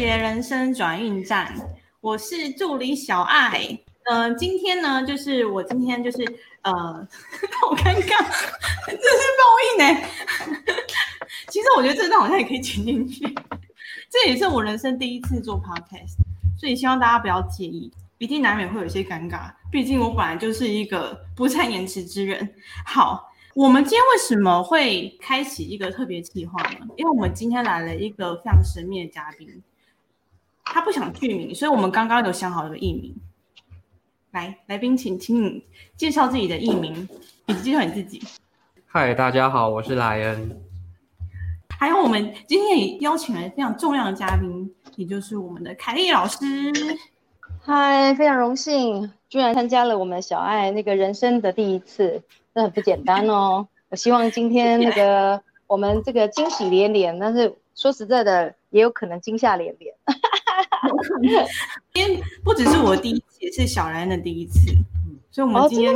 杰人生转运站，我是助理小爱。嗯、今天呢，就是我今天就是呃，好尴尬，这是报应呢。其实我觉得这段好像也可以剪进去，这也是我人生第一次做 podcast，所以希望大家不要介意，一定难免会有些尴尬。毕竟我本来就是一个不善言辞之人。好。我们今天为什么会开启一个特别计划呢？因为我们今天来了一个非常神秘的嘉宾，他不想具名，所以我们刚刚有想好一个艺名。来，来宾请，请你介绍自己的艺名，以及介绍你自己。嗨，大家好，我是莱恩。还有，我们今天也邀请了非常重要的嘉宾，也就是我们的凯丽老师。嗨，非常荣幸，居然参加了我们小爱那个人生的第一次，这很不简单哦。我希望今天那个我们这个惊喜连连，但是说实在的，也有可能惊吓连连。今天不只是我第一次，也是小兰的第一次，所以我们哦，今天？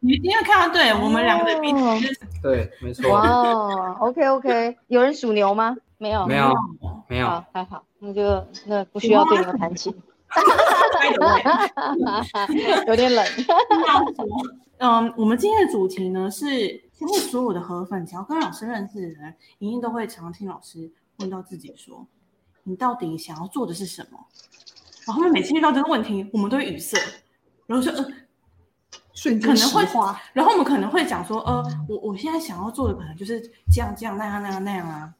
你今天看到，对我们两个的彼此对，没错，哇哦，OK OK，有人属牛吗？没有，没有，没有好，，还好，那就那不需要对你们弹琴，有点冷。嗯，我们今天的主题呢是，现在所有的河粉，只要跟老师认识的人，一定都会常听老师问到自己说，你到底想要做的是什么？然后他们每次遇到这个问题，我们都会语塞，然后说，呃，瞬可能会滑，然后我们可能会讲说，呃，我我现在想要做的可能就是这样这样那样那样那样啊，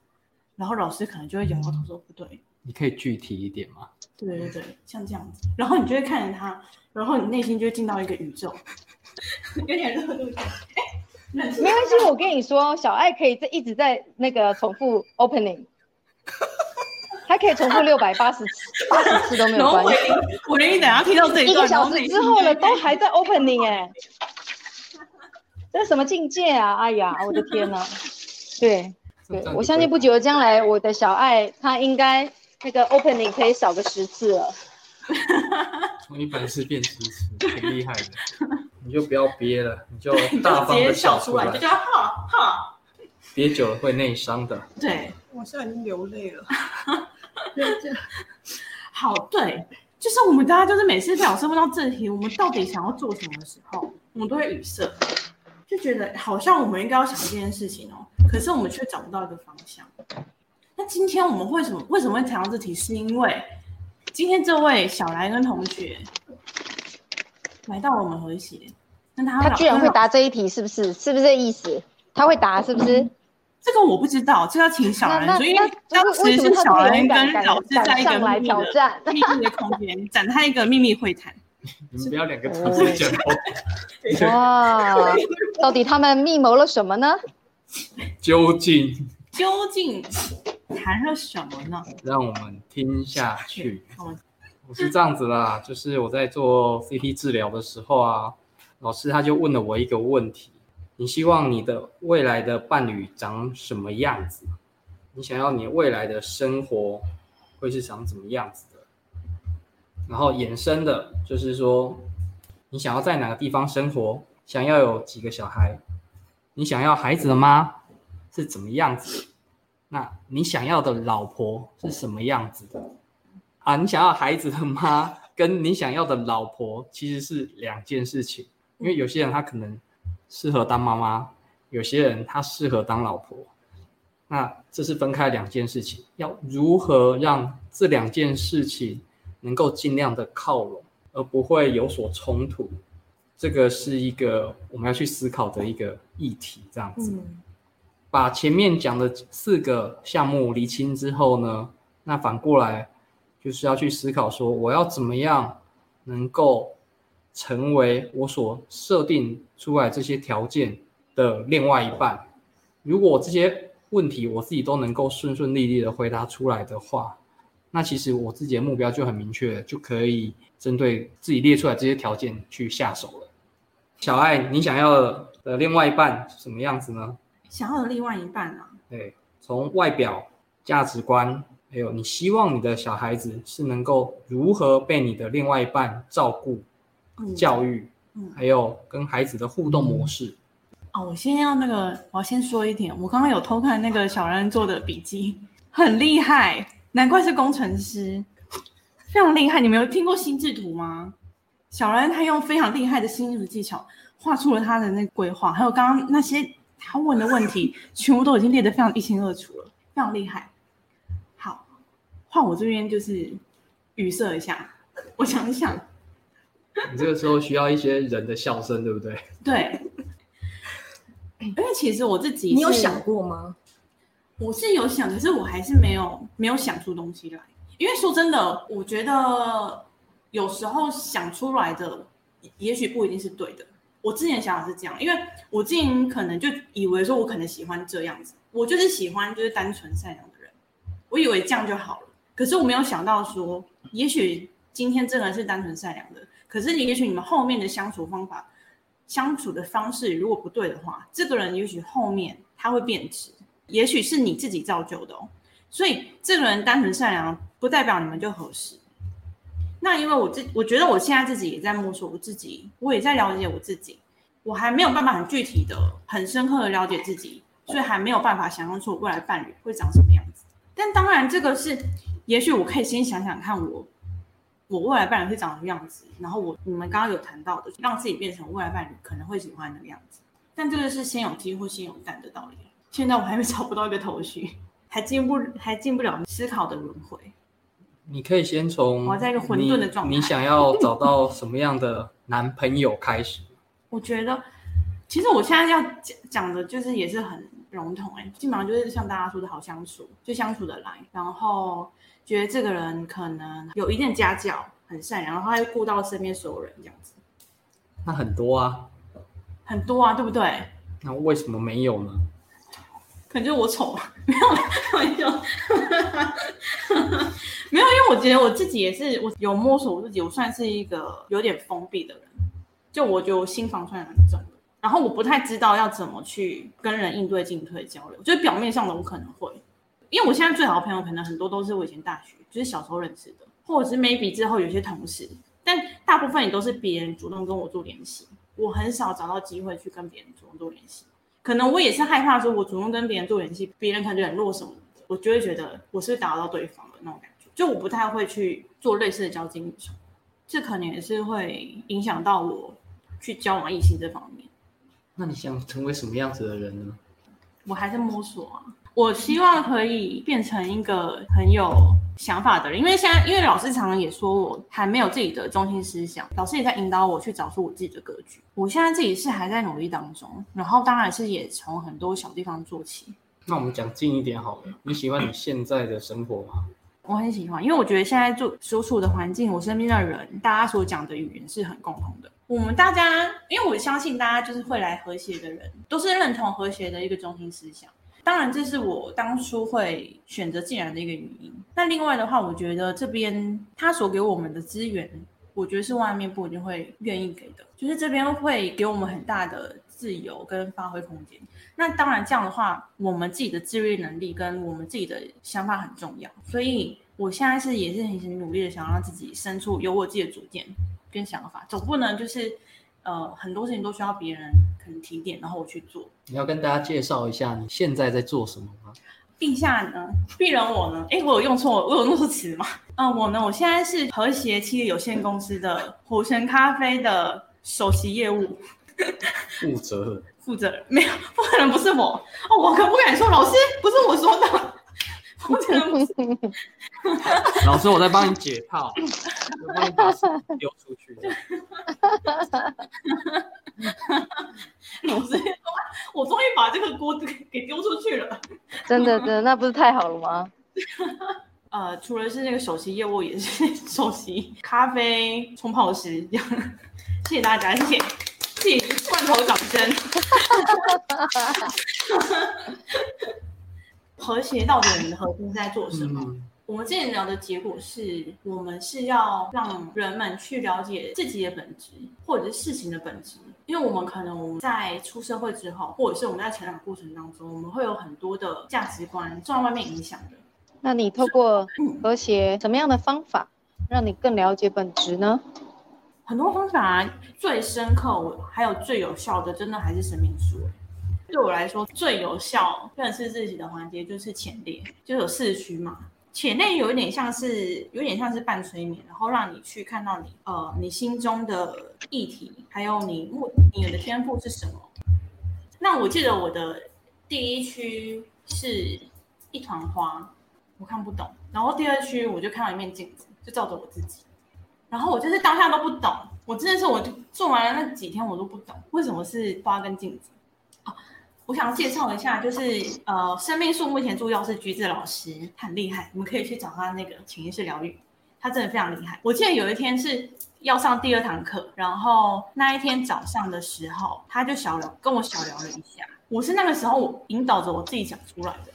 然后老师可能就会摇摇头说不对，你可以具体一点吗？对对对，像这样子，然后你就会看着他，然后你内心就会进到一个宇宙，有点热度没关系，我跟你说，小爱可以在一直在那个重复 opening，还可以重复 六百八十次，八十次都没有关系。我连一等下听到这一段，一个小时之后了，都还在 opening 哎、哎、这是什么境界啊？哎呀，我的天哪！对 对，我相信不久的将来，我的小爱她应该那个 opening 可以少个十次了。从一百次变十次，挺厉害的。你就不要憋了，你就大方的笑出来，笑出来就，叫哈哈。憋久了会内伤的。对，我现在已经流泪了。好，对，就是我们大家就是每次被老师问到这题，我们到底想要做什么的时候，我们都会语塞，就觉得好像我们应该要想这件事情哦，可是我们却找不到一个方向。那今天我们为什么为什么会谈到这题？是因为今天这位小莱恩同学来到了我们和谐，那他他居然会答这一题，是不是？是不是这意思？他会答，是不是？这个我不知道，这要请小兰说，因为那当时是小兰跟老师在一个来秘密的挑战？秘密的空间 展开一个秘密会谈。你们不要两个同时讲哦，哇，到底他们密谋了什么呢？究竟究竟谈了什么呢？让我们听下去。我是这样子啦，就是我在做 CT 治疗的时候啊，老师他就问了我一个问题：你希望你的未来的伴侣长什么样子？你想要你未来的生活会是长什么样子的？然后衍生的就是说，你想要在哪个地方生活？想要有几个小孩？你想要孩子的妈是怎么样子？那你想要的老婆是什么样子的？啊，你想要孩子的妈跟你想要的老婆其实是两件事情，因为有些人他可能适合当妈妈，有些人他适合当老婆，那这是分开两件事情，要如何让这两件事情能够尽量的靠拢，而不会有所冲突，这个是一个我们要去思考的一个议题，这样子。嗯，把前面讲的四个项目厘清之后呢，那反过来就是要去思考说，我要怎么样能够成为我所设定出来这些条件的另外一半。如果这些问题我自己都能够顺顺利利的回答出来的话，那其实我自己的目标就很明确，就可以针对自己列出来这些条件去下手了。小爱，你想要的另外一半是什么样子呢？想要的另外一半啊，对，从外表、价值观，还有你希望你的小孩子是能够如何被你的另外一半照顾、嗯教育，嗯还有跟孩子的互动模式。哦，我先要那个，我要先说一点，我刚刚有偷看那个小然做的笔记，很厉害，难怪是工程师，非常厉害。你们有听过心智图吗？小然他用非常厉害的心智图技巧画出了他的那个规划，还有刚刚那些他问的问题，全部都已经列得非常一清二楚了，非常厉害。好，换我这边就是语塞一下，我想想，你这个时候需要一些人的笑声，对不对？对，因为其实我自己你有想过吗？我是有想，可是我还是没有没有想出东西来。因为说真的，我觉得有时候想出来的，也许不一定是对的。我之前想法是这样，因为我之前可能就以为说，我可能喜欢这样子，我就是喜欢就是单纯善良的人，我以为这样就好了。可是我没有想到说，也许今天这个人是单纯善良的，可是你也许你们后面的相处方法、相处的方式如果不对的话，这个人也许后面他会变质。也许是你自己造就的哦，所以这个人单纯善良，不代表你们就合适。那因为我自我觉得我现在自己也在摸索我自己，我也在了解我自己，我还没有办法很具体的、很深刻的了解自己，所以还没有办法想象出我未来伴侣会长什么样子。但当然，这个是也许我可以先想想看我我未来伴侣会长什么样子，然后我你们刚刚有谈到的，让自己变成未来伴侣可能会喜欢的样子。但这个是先有鸡或先有蛋的道理。现在我还没找不到一个头绪，还进不还进不了思考的轮回。你可以先从我在一个混沌的状态你，你想要找到什么样的男朋友开始？我觉得，其实我现在要讲讲的，就是也是很笼统哎、基本上就是像大家说的好相处，就相处的来，然后觉得这个人可能有一定的家教，很善良，然后他会顾到身边所有人这样子，那很多啊，很多啊，对不对？那为什么没有呢？可能就是我丑吧，没有开玩笑，没有，因为我觉得我自己也是，我有摸索我自己，我算是一个有点封闭的人，就我觉得我心防算很重的，然后我不太知道要怎么去跟人应对进退交流，就是表面上的我可能会，因为我现在最好的朋友可能很多都是我以前大学就是小时候认识的，或者是 maybe 之后有些同事，但大部分也都是别人主动跟我做联系，我很少找到机会去跟别人主动做联系。可能我也是害怕说，我主动跟别人做联系，别人可能冷落什么的，我就会觉得我是打扰到对方的那种感觉，就我不太会去做类似的交际应酬，这可能也是会影响到我去交往异性这方面。那你想成为什么样子的人呢？我还在摸索啊。我希望可以变成一个很有想法的人，因为现在因为老师常常也说我还没有自己的中心思想，老师也在引导我去找出我自己的格局。我现在自己是还在努力当中，然后当然是也从很多小地方做起。那我们讲近一点好了。你喜欢你现在的生活吗？我很喜欢，因为我觉得现在做所处的环境，我身边的人，大家所讲的语言是很共同的。我们大家，因为我相信大家就是会来和谐的人，都是认同和谐的一个中心思想。当然，这是我当初会选择进来的一个原因。那另外的话，我觉得这边他所给我们的资源，我觉得是外面不一定会愿意给的，就是这边会给我们很大的自由跟发挥空间。那当然，这样的话，我们自己的自律能力跟我们自己的想法很重要。所以我现在是也是很努力的，想让自己生出有我自己的主见跟想法，总不能就是呃很多事情都需要别人可能提点，然后我去做。你要跟大家介绍一下你现在在做什么吗？陛下呢？鄙人我呢？哎，我有用错，我有弄错词吗？嗯，我呢？我现在是和谐企业有限公司的火神咖啡的首席业务负责人。负责人，没有，负责人不是我哦，我可不敢说，老师不是我说的，老师，我在帮你解套，我帮你把屎丢出去。老师，我终于把这个锅给给丢出去了。真的真的，那不是太好了吗？呃，除了是那个首席业务，也是首席咖啡冲泡师，这样。谢谢大家，谢谢，谢谢罐头掌声。和谐到底我们的核心在做什么？嗯，我们之前聊的结果是，我们是要让人们去了解自己的本质，或者是事情的本质。因为我们可能我们在出社会之后，或者是我们在成长过程当中，我们会有很多的价值观受到外面影响的。那你透过和谐什么样的方法，让你更了解本质呢？很多方法、啊、最深刻，我还有最有效的，真的还是生命树。对我来说，最有效认识自己的环节就是前列，就有四区嘛。且内有一点像是有点像是半催眠，然后让你去看到你呃你心中的议题，还有你目你的天赋是什么。那我记得我的第一区是一团花，我看不懂。然后第二区我就看到一面镜子，就照着我自己。然后我就是当下都不懂，我真的是我做完了那几天我都不懂为什么是花跟镜子。我想介绍一下，就是呃，生命树目前助教是橘子老师，很厉害，你们可以去找他那个潜意识疗愈，他真的非常厉害。我记得有一天是要上第二堂课，然后那一天早上的时候，他就小聊跟我小聊了一下，我是那个时候引导着我自己讲出来的。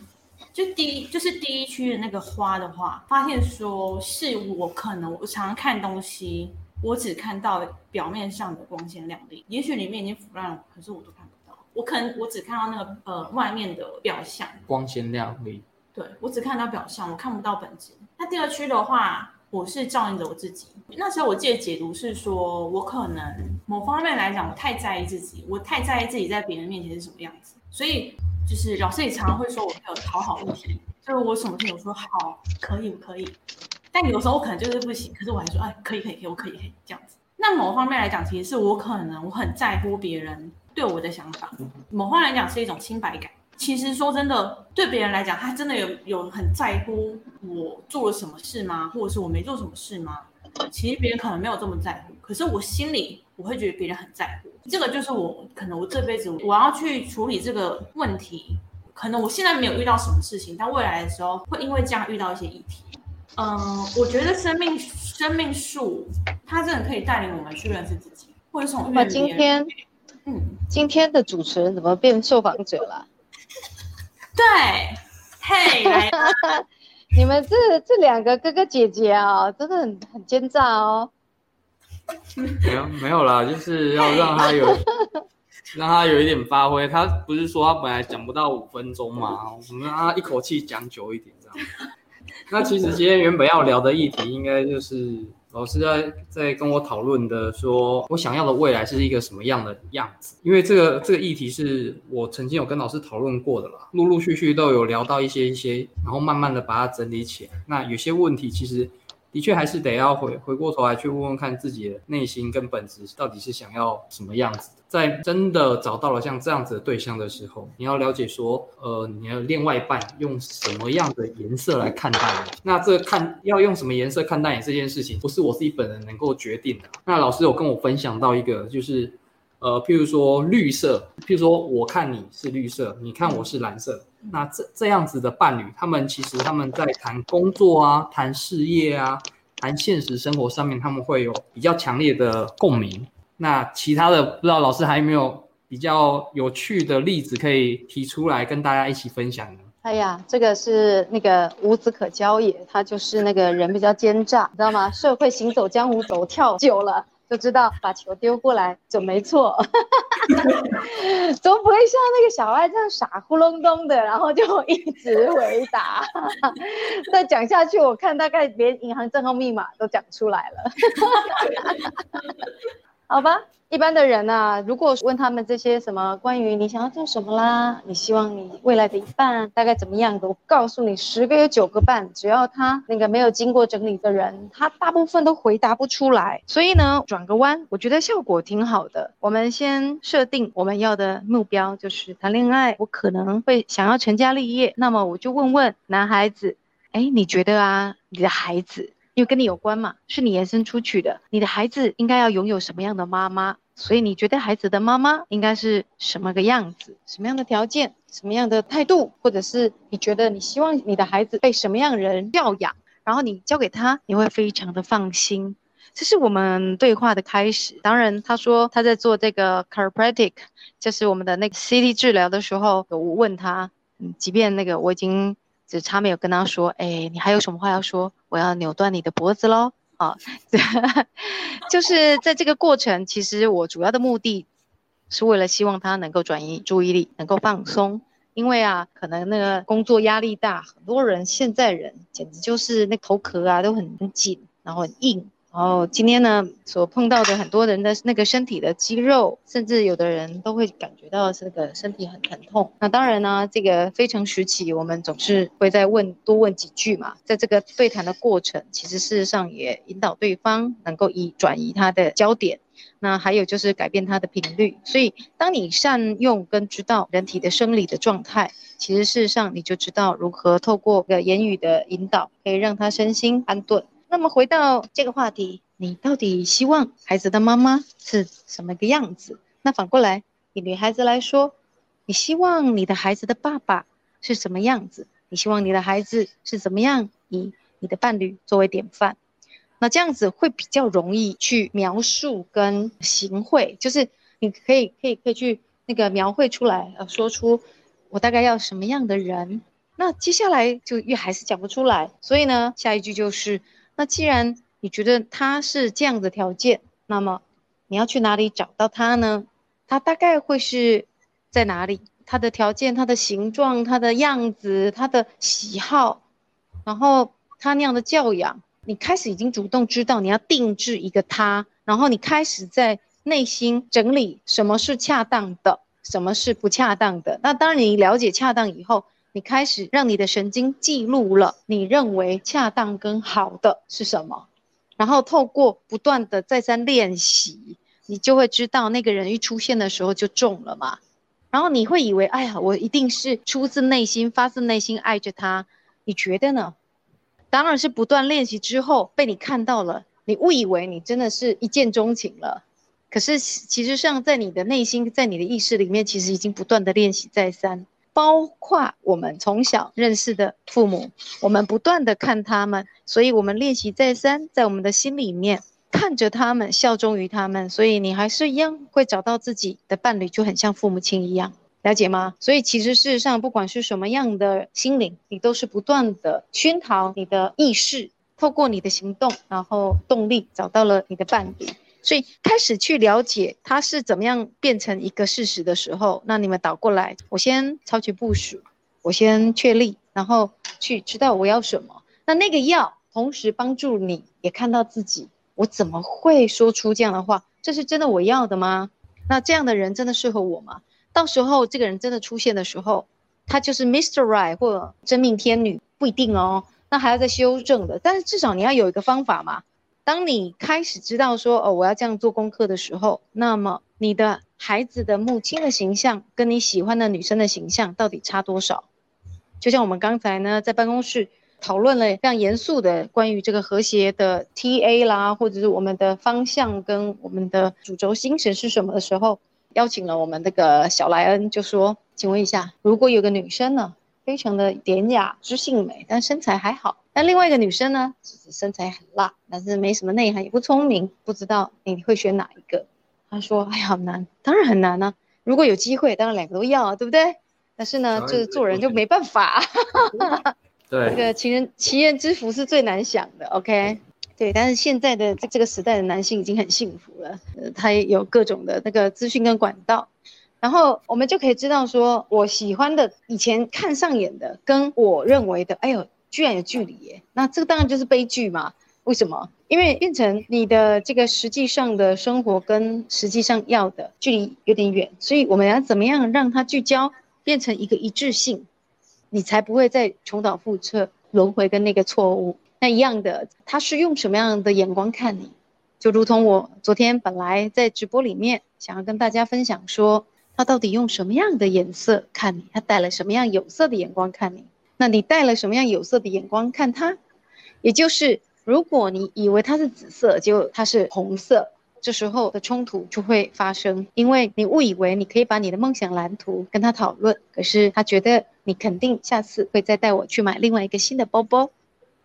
就第一就是第一区的那个花的话，发现说是我可能我常常看东西，我只看到表面上的光鲜亮丽，也许里面已经腐烂了，可是我都看。我可能我只看到那个呃外面的表象，光鲜亮丽。对我只看到表象，我看不到本质。那第二区的话，我是照应着我自己。那时候我记得解读是说，我可能某方面来讲，我太在意自己，我太在意自己在别人面前是什么样子，所以。就是老师也常常会说我有讨好问题，就是我什么事情我说好可以可以，但有时候我可能就是不行，可是我还说哎可以可以可以我可以可以这样子。那某方面来讲，其实是我可能我很在乎别人对我的想法，某方面来讲是一种清白感。其实说真的，对别人来讲，他真的有有很在乎我做了什么事吗？或者是我没做什么事吗？其实别人可能没有这么在乎，可是我心里我会觉得别人很在乎。这个就是我可能我这辈子我要去处理这个问题，可能我现在没有遇到什么事情，但未来的时候会因为这样遇到一些议题。嗯，我觉得生命生命树它真的可以带领我们去认识自己，或者从那今天，嗯，今天的主持人怎么变受访者了？对，嘿，来，你们这这两个哥哥姐姐啊，真的很很奸诈哦。没有没有啦，就是要让他有 让他有一点发挥。他不是说他本来讲不到五分钟嘛，我们让他一口气讲久一点这样。那其实今天原本要聊的议题，应该就是老师在在跟我讨论的，说我想要的未来是一个什么样的样子。因为这个这个议题是我曾经有跟老师讨论过的啦，陆陆续续都有聊到一些一些，然后慢慢的把它整理起来。那有些问题其实。的确还是得要回回过头来去问问看自己的内心跟本质到底是想要什么样子的。在真的找到了像这样子的对象的时候，你要了解说，呃，你的另外一半用什么样的颜色来看待你。那这看要用什么颜色看待你这件事情，不是我自己本人能够决定的。那老师有跟我分享到一个，就是。呃，譬如说绿色，譬如说我看你是绿色，你看我是蓝色，那这这样子的伴侣，他们其实他们在谈工作啊、谈事业啊、谈现实生活上面，他们会有比较强烈的共鸣。那其他的不知道老师还有没有比较有趣的例子可以提出来跟大家一起分享呢？哎呀，这个是那个无子可教也，他就是那个人比较奸诈，你知道吗？社会行走江湖走跳久了。就知道把球丢过来就没错，总不会像那个小爱这样傻乎隆咚的，然后就一直回答。再讲下去，我看大概连银行账号密码都讲出来了。好吧。一般的人呢，如果问他们这些什么关于你想要做什么啦，你希望你未来的一半大概怎么样的，我告诉你，十个有九个半，只要他那个没有经过整理的人，他大部分都回答不出来。所以呢，转个弯，我觉得效果挺好的。我们先设定我们要的目标，就是谈恋爱，我可能会想要成家立业。那么我就问问男孩子，哎，你觉得啊，你的孩子，因为跟你有关嘛，是你延伸出去的，你的孩子应该要拥有什么样的妈妈？所以你觉得孩子的妈妈应该是什么个样子？什么样的条件？什么样的态度？或者是你觉得你希望你的孩子被什么样人教养？然后你交给他，你会非常的放心。这是我们对话的开始。当然，他说他在做这个 chiropractic，就是我们的那个 CT 治疗的时候，我问他，嗯，即便那个我已经只差没有跟他说，哎，你还有什么话要说？我要扭断你的脖子喽。啊，就是在这个过程，其实我主要的目的是为了希望他能够转移注意力，能够放松。因为啊，可能那个工作压力大，很多人现在人简直就是那头壳啊都很很紧，然后很硬，然后今天呢，所碰到的很多人的那个身体的肌肉，甚至有的人都会感觉到这个身体很疼痛。那当然呢，这个非常时期，我们总是会再问多问几句嘛。在这个对谈的过程，其实事实上也引导对方能够以转移他的焦点。那还有就是改变他的频率。所以，当你善用跟知道人体的生理的状态，其实事实上你就知道如何透过个言语的引导，可以让他身心安顿。那么回到这个话题，你到底希望孩子的妈妈是什么个样子？那反过来，以女孩子来说，你希望你的孩子的爸爸是什么样子？你希望你的孩子是怎么样以你的伴侣作为典范？那这样子会比较容易去描述跟行绘，就是你可以可以可以去那个描绘出来，呃，说出我大概要什么样的人。那接下来就越还是讲不出来，所以呢，下一句就是。那既然你觉得他是这样的条件，那么你要去哪里找到他呢？他大概会是在哪里？他的条件、他的形状、他的样子、他的喜好，然后他那样的教养，你开始已经主动知道你要定制一个他，然后你开始在内心整理什么是恰当的，什么是不恰当的。那当然你了解恰当以后。你开始让你的神经记录了你认为恰当跟好的是什么，然后透过不断的再三练习，你就会知道那个人一出现的时候就中了嘛。然后你会以为，哎呀，我一定是出自内心、发自内心爱着他。你觉得呢？当然是不断练习之后被你看到了，你误以为你真的是一见钟情了。可是其实上在你的内心，在你的意识里面，其实已经不断的练习再三。包括我们从小认识的父母，我们不断的看他们，所以我们练习再三，在我们的心里面看着他们，效忠于他们，所以你还是一样会找到自己的伴侣，就很像父母亲一样，了解吗？所以其实事实上，不管是什么样的心灵，你都是不断的熏陶你的意识，透过你的行动，然后动力找到了你的伴侣。所以开始去了解它是怎么样变成一个事实的时候，那你们倒过来，我先超前部署，我先确立，然后去知道我要什么。那那个要同时帮助你也看到自己，我怎么会说出这样的话？这是真的我要的吗？那这样的人真的适合我吗？到时候这个人真的出现的时候，他就是 Mr. Right 或真命天女不一定哦，那还要再修正的。但是至少你要有一个方法嘛。当你开始知道说哦，我要这样做功课的时候，那么你的孩子的母亲的形象跟你喜欢的女生的形象到底差多少？就像我们刚才呢在办公室讨论了非常严肃的关于这个和谐的 TA 啦，或者是我们的方向跟我们的主轴精神是什么的时候，邀请了我们这个小莱恩就说，请问一下，如果有个女生呢，非常的典雅知性美，但身材还好。那另外一个女生呢，身材很辣，但是没什么内涵，也不聪明，不知道你会选哪一个？她说：“哎呀，好难，当然很难呢。如果有机会，当然两个都要啊，对不对？但是呢，就是做人就没办法。对，这个情人祈人之福是最难想的。OK，对，但是现在的这这个时代的男性已经很幸福了，呃，他也有各种的那个资讯跟管道，然后我们就可以知道说，我喜欢的以前看上眼的，跟我认为的，哎呦。”居然有距离耶，那这个当然就是悲剧嘛？为什么？因为变成你的这个实际上的生活跟实际上要的距离有点远，所以我们要怎么样让它聚焦，变成一个一致性，你才不会再重蹈覆辙，轮回跟那个错误那一样的。他是用什么样的眼光看你？就如同我昨天本来在直播里面想要跟大家分享说，他到底用什么样的颜色看你？他带了什么样有色的眼光看你？那你带了什么样有色的眼光看他？也就是如果你以为他是紫色，结果他是红色，这时候的冲突就会发生，因为你误以为你可以把你的梦想蓝图跟他讨论，可是他觉得你肯定下次会再带我去买另外一个新的包包，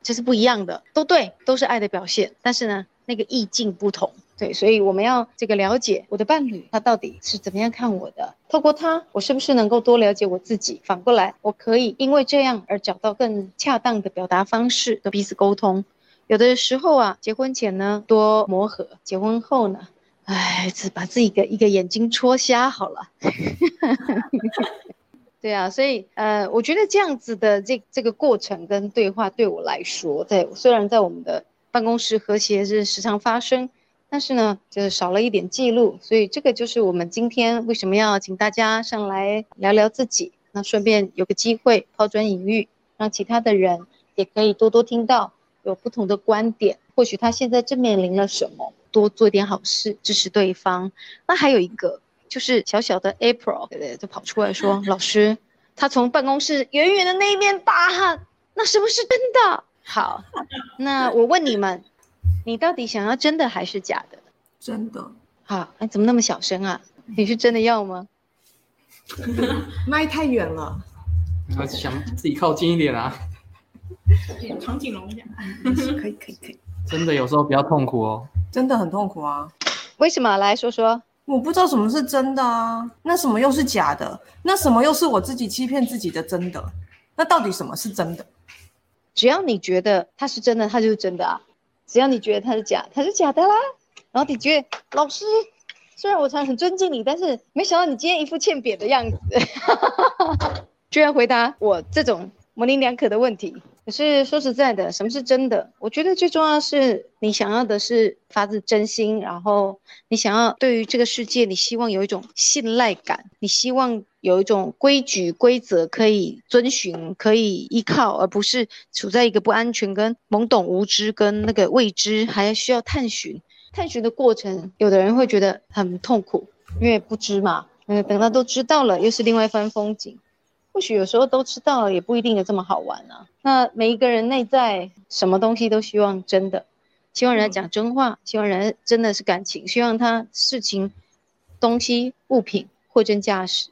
这是不一样的，都对，都是爱的表现，但是呢，那个意境不同。对，所以我们要这个了解我的伴侣，他到底是怎么样看我的？透过他，我是不是能够多了解我自己？反过来，我可以因为这样而找到更恰当的表达方式和彼此沟通。有的时候啊，结婚前呢多磨合，结婚后呢，哎，只把自己的一个眼睛戳瞎好了。对啊，所以呃，我觉得这样子的这这个过程跟对话，对我来说，在虽然在我们的。办公室和谐是时常发生，但是呢，就是少了一点记录，所以这个就是我们今天为什么要请大家上来聊聊自己，那顺便有个机会抛砖引玉，让其他的人也可以多多听到有不同的观点，或许他现在正面临了什么，多做点好事，支持对方。那还有一个就是小小的 April，对对，就跑出来说，老师，他从办公室远远的那一面大喊，那什么是真的？好，那我问你们，你到底想要真的还是假的？真的好，哎，怎么那么小声啊？你是真的要吗？麦太远了，我想自己靠近一点啊。长颈龙讲，可以可以可以，真的有时候比较痛苦哦。真的很痛苦啊！为什么？来说说。我不知道什么是真的啊，那什么又是假的？那什么又是我自己欺骗自己的真的？那到底什么是真的？只要你觉得他是真的，他就是真的啊；只要你觉得他是假，他是假的啦。然后你觉得老师，虽然我常很尊敬你，但是没想到你今天一副欠扁的样子，居然回答我这种模棱两可的问题。可是说实在的，什么是真的？我觉得最重要是你想要的是发自真心，然后你想要对于这个世界，你希望有一种信赖感，你希望有一种规矩规则可以遵循，可以依靠，而不是处在一个不安全、跟懵懂无知、跟那个未知，还需要探寻。探寻的过程，有的人会觉得很痛苦，因为不知嘛。嗯，等到都知道了，又是另外一番风景。或许有时候都知道了，也不一定有这么好玩啊。那每一个人内在什么东西都希望真的，希望人家讲真话，希望人家真的是感情，希望他事情、东西、物品货真价实，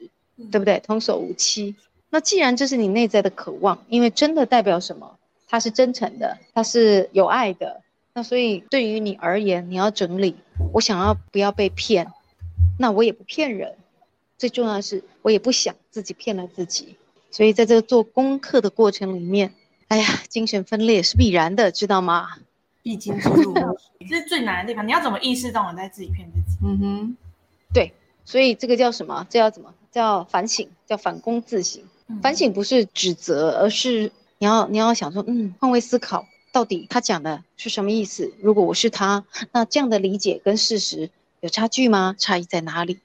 对不对？童叟无欺。那既然这是你内在的渴望，因为真的代表什么？它是真诚的，它是有爱的。那所以对于你而言，你要整理，我想要不要被骗，那我也不骗人。最重要的是，我也不想自己骗了自己，所以在这个做功课的过程里面，哎呀，精神分裂是必然的，知道吗？必经之路。这是最难的地方。你要怎么意识到我在自己骗自己？嗯哼，对，所以这个叫什么？这叫怎么叫反省？叫反躬自省。反省不是指责，而是你要你要想说，嗯，换位思考，到底他讲的是什么意思？如果我是他，那这样的理解跟事实有差距吗？差异在哪里？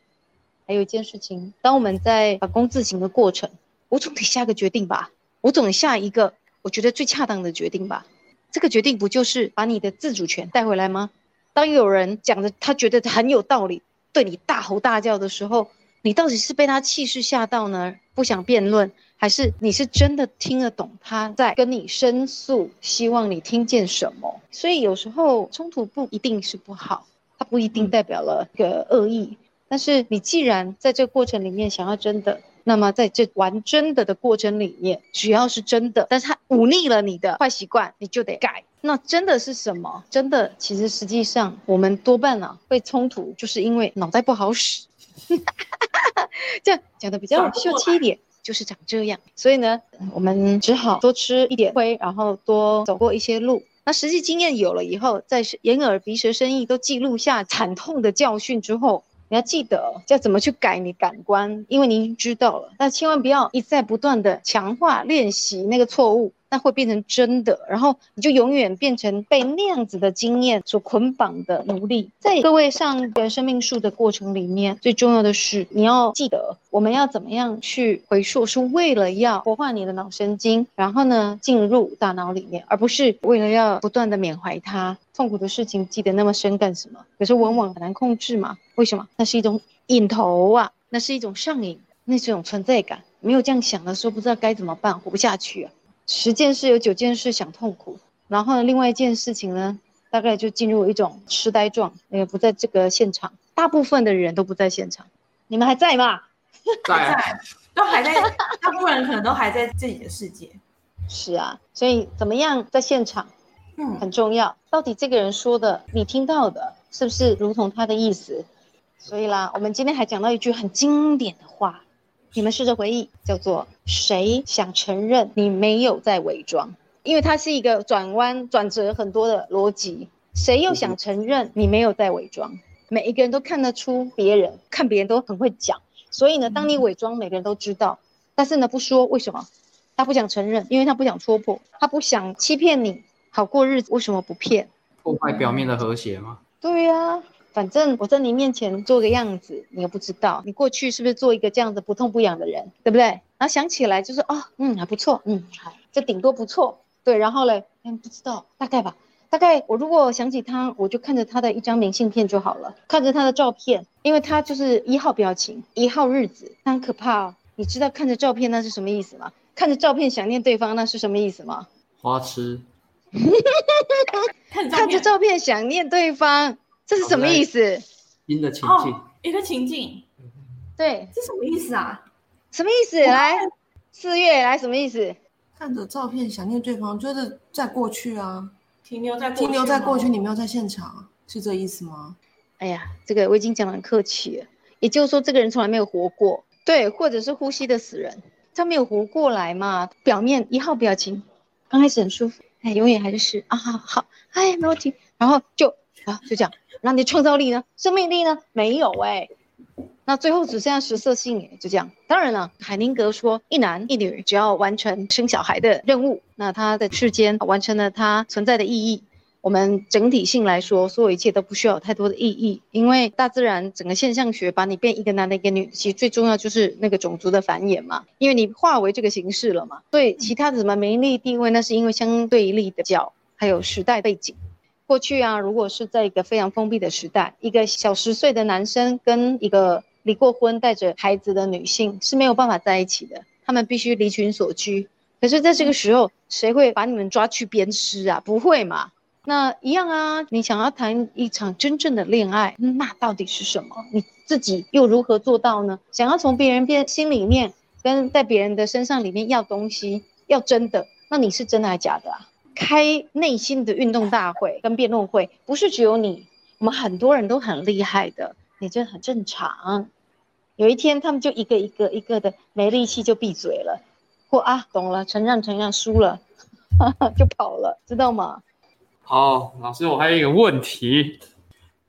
还有一件事情，当我们在反躬自省的过程，我总得下个决定吧，我总得下一个我觉得最恰当的决定吧。这个决定不就是把你的自主权带回来吗？当有人讲的他觉得很有道理，对你大吼大叫的时候，你到底是被他气势吓到呢？不想辩论，还是你是真的听得懂他在跟你申诉，希望你听见什么？所以有时候冲突不一定是不好，它不一定代表了个恶意。但是你既然在这个过程里面想要真的，那么在这玩真的的过程里面，只要是真的，但是它忤逆了你的坏习惯，你就得改。那真的是什么？真的其实实际上我们多半呢会冲突，就是因为脑袋不好使。这样讲的比较秀气一点，就是长这样。所以呢，我们只好多吃一点亏，然后多走过一些路。那实际经验有了以后，在眼耳鼻舌身意都记录下惨痛的教训之后。你要记得要怎么去改你感官，因为你已经知道了，但千万不要一再不断的强化练习那个错误，那会变成真的，然后你就永远变成被那样子的经验所捆绑的奴隶。在各位上人生命树的过程里面，最重要的是你要记得，我们要怎么样去回溯，是为了要活化你的脑神经，然后呢进入大脑里面，而不是为了要不断的缅怀它。痛苦的事情记得那么深干什么？可是往往很难控制嘛？为什么？那是一种瘾头啊，那是一种上瘾，那是一种存在感。没有这样想的时候，不知道该怎么办，活不下去啊。十件事有九件事想痛苦，然后呢，另外一件事情呢，大概就进入一种痴呆状，也不在这个现场。大部分的人都不在现场，你们还在吗？在，都还在，大部分人可能都还在自己的世界。是啊，所以怎么样在现场？嗯，很重要。到底这个人说的，你听到的是不是如同他的意思？所以啦，我们今天还讲到一句很经典的话，你们试着回忆，叫做“谁想承认你没有在伪装”？因为它是一个转弯转折很多的逻辑。谁又想承认你没有在伪装？每一个人都看得出别人，看别人都很会讲。所以呢，当你伪装，每个人都知道，但是呢，不说为什么？他不想承认，因为他不想戳破，他不想欺骗你。好过日子为什么不骗？破坏表面的和谐吗？对呀、反正我在你面前做个样子，你又不知道，你过去是不是做一个这样子不痛不痒的人，对不对？然后想起来就是哦，嗯，还不错，嗯，好，这顶多不错，对。然后嘞，嗯，不知道，大概吧，大概我如果想起他，我就看着他的一张明信片就好了，看着他的照片，因为他就是一号表情，一号日子，他很可怕哦。你知道看着照片那是什么意思吗？看着照片想念对方那是什么意思吗？花痴，看着照片想念对方，这是什么意思？新的情境，哦，一个情境，对，这什么意思啊？什么意思？来，四月来什么意思？看着照片想念对方，就是在过去啊，停留在过去停留在过去，你没有在现场，是这意思吗？哎呀，这个我已经讲得很客气了，也就是说这个人从来没有活过，对，或者是呼吸的死人，他没有活过来嘛。表面一号表情，刚开始很舒服，哎，永远还是啊，好好，哎，没问题，然后就啊，就这样，那你的创造力呢？生命力呢？没有哎、那最后只剩下食色性也，就这样。当然了，海宁格说，一男一女只要完成生小孩的任务，那他的世间完成了他存在的意义。我们整体性来说，所有一切都不需要有太多的意义，因为大自然整个现象学把你变一个男的，一个女，其实最重要就是那个种族的繁衍嘛，因为你化为这个形式了嘛。所以其他的什么名利地位，那是因为相对立的角，还有时代背景。过去啊，如果是在一个非常封闭的时代，一个小十岁的男生跟一个离过婚带着孩子的女性是没有办法在一起的，他们必须离群所居。可是，在这个时候，谁会把你们抓去鞭尸啊？不会嘛？那一样啊，你想要谈一场真正的恋爱，那到底是什么？你自己又如何做到呢？想要从别人边心里面跟在别人的身上里面要东西，要真的，那你是真的还是假的啊？开内心的运动大会跟辩论会，不是只有你，我们很多人都很厉害的，你这很正常。有一天他们就一个一个一个的没力气就闭嘴了，或啊懂了，承让承让输了，就跑了，知道吗？好，老师，我还有一个问题，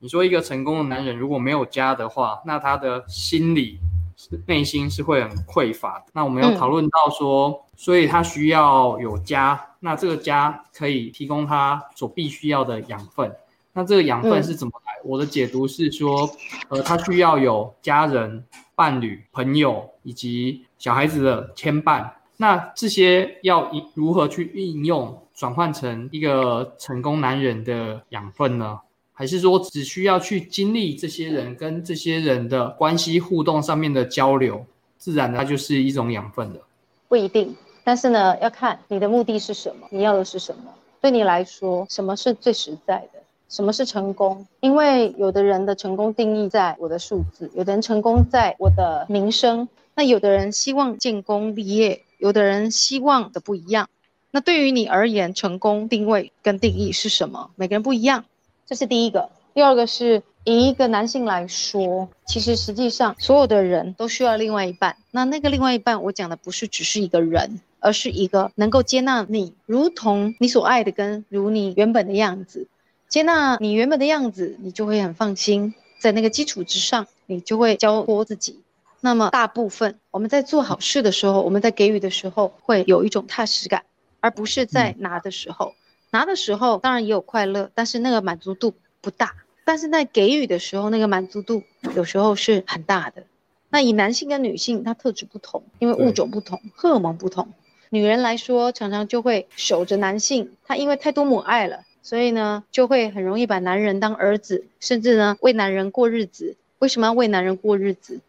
你说一个成功的男人如果没有家的话，那他的心理是内心是会很匮乏的。那我们有嗯讨论到说，所以他需要有家，那这个家可以提供他所必须要的养分。那这个养分是怎么来？我的解读是说，呃，他需要有家人、伴侣、朋友以及小孩子的牵绊。那这些要如何去应用，转换成一个成功男人的养分呢？还是说只需要去经历这些人跟这些人的关系互动上面的交流，自然的它就是一种养分的。不一定，但是呢，要看你的目的是什么，你要的是什么。对你来说，什么是最实在的？什么是成功？因为有的人的成功定义在我的数字，有的人成功在我的名声，那有的人希望建功立业，有的人希望的不一样。那对于你而言，成功定位跟定义是什么？每个人不一样，这是第一个。第二个是以一个男性来说，其实实际上所有的人都需要另外一半。那那个另外一半，我讲的不是只是一个人，而是一个能够接纳你，如同你所爱的，跟如你原本的样子。接纳你原本的样子，你就会很放心，在那个基础之上，你就会交托自己。那么大部分我们在做好事的时候，我们在给予的时候，会有一种踏实感，而不是在拿的时候。拿的时候当然也有快乐，但是那个满足度不大。但是在给予的时候，那个满足度有时候是很大的。那以男性跟女性，它特质不同，因为物种不同，荷尔蒙不同。女人来说，常常就会守着男性，她因为太多母爱了，所以呢，就会很容易把男人当儿子，甚至呢为男人过日子。为什么要为男人过日子？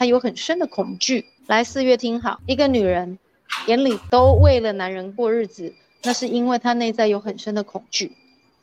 她有很深的恐惧。来，四月听好，一个女人眼里都为了男人过日子，那是因为她内在有很深的恐惧。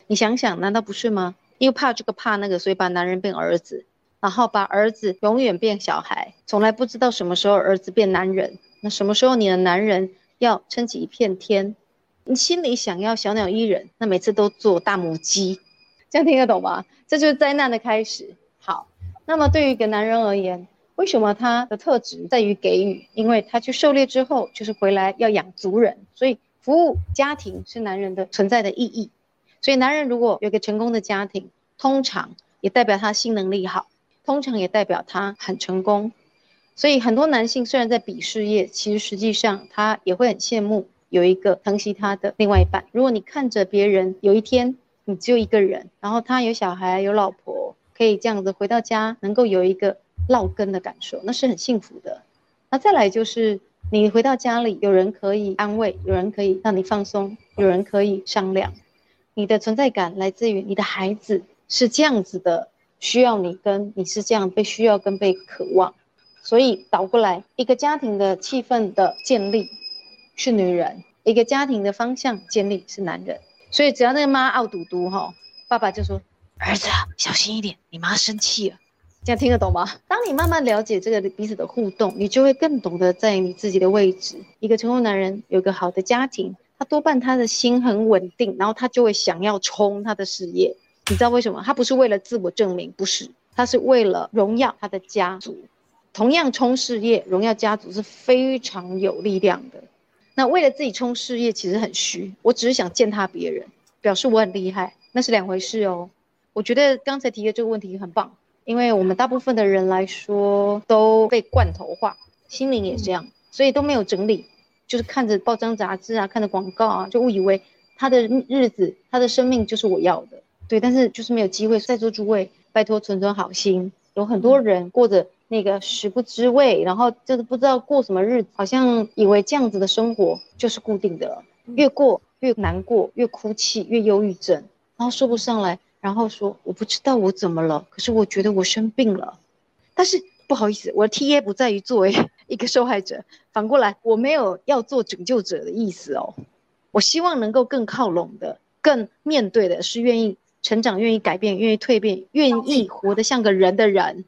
你想想，难道不是吗？因为怕这个怕那个，所以把男人变儿子，然后把儿子永远变小孩，从来不知道什么时候儿子变男人。那什么时候你的男人要撑起一片天？你心里想要小鸟依人，那每次都做大母鸡，这样听得懂吗？这就是灾难的开始。好，那么对于一个男人而言，为什么他的特质在于给予？因为他去狩猎之后，就是回来要养族人，所以服务家庭是男人的存在的意义。所以男人如果有个成功的家庭，通常也代表他性能力好，通常也代表他很成功。所以很多男性虽然在比事业，其实实际上他也会很羡慕有一个疼惜他的另外一半。如果你看着别人有一天你只有一个人，然后他有小孩有老婆，可以这样子回到家，能够有一个落根的感受，那是很幸福的。那再来就是你回到家里，有人可以安慰，有人可以让你放松，有人可以商量，你的存在感来自于你的孩子是这样子的，需要你跟你是这样被需要跟被渴望，所以倒过来，一个家庭的气氛的建立是女人，一个家庭的方向建立是男人。所以只要那个妈傲嘟嘟哈，爸爸就说：“儿子，小心一点，你妈生气了。”这样听得懂吗？当你慢慢了解这个彼此的互动，你就会更懂得在你自己的位置。一个成功男人有个好的家庭，他多半他的心很稳定，然后他就会想要冲他的事业。你知道为什么？他不是为了自我证明，不是，他是为了荣耀他的家族。同样冲事业，荣耀家族是非常有力量的。那为了自己冲事业，其实很虚。我只是想践踏别人，表示我很厉害，那是两回事哦。我觉得刚才提的这个问题很棒，因为我们大部分的人来说都被罐头化，心灵也这样，所以都没有整理，就是看着报章杂志啊，看着广告啊，就误以为他的日子、他的生命就是我要的。对，但是就是没有机会。在座诸位，拜托存存好心，有很多人过着。那个食不知味，然后就是不知道过什么日子，好像以为这样子的生活就是固定的了，越过越难过，越哭泣，越忧郁症，然后说不上来，然后说我不知道我怎么了，可是我觉得我生病了，但是不好意思，我的 T A 不在于作为一个受害者，反过来我没有要做拯救者的意思哦，我希望能够更靠拢的，更面对的是愿意成长、愿意改变、愿意蜕变、愿意活得像个人的人。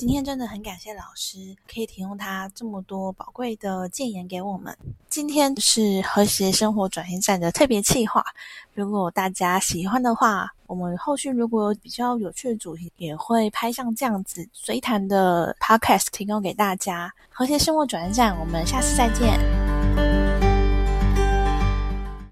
今天真的很感谢老师，可以提供他这么多宝贵的建言给我们。今天是和谐生活转型站的特别企划，如果大家喜欢的话，我们后续如果有比较有趣的主题，也会拍像这样子随谈的 podcast 提供给大家。和谐生活转型站，我们下次再见。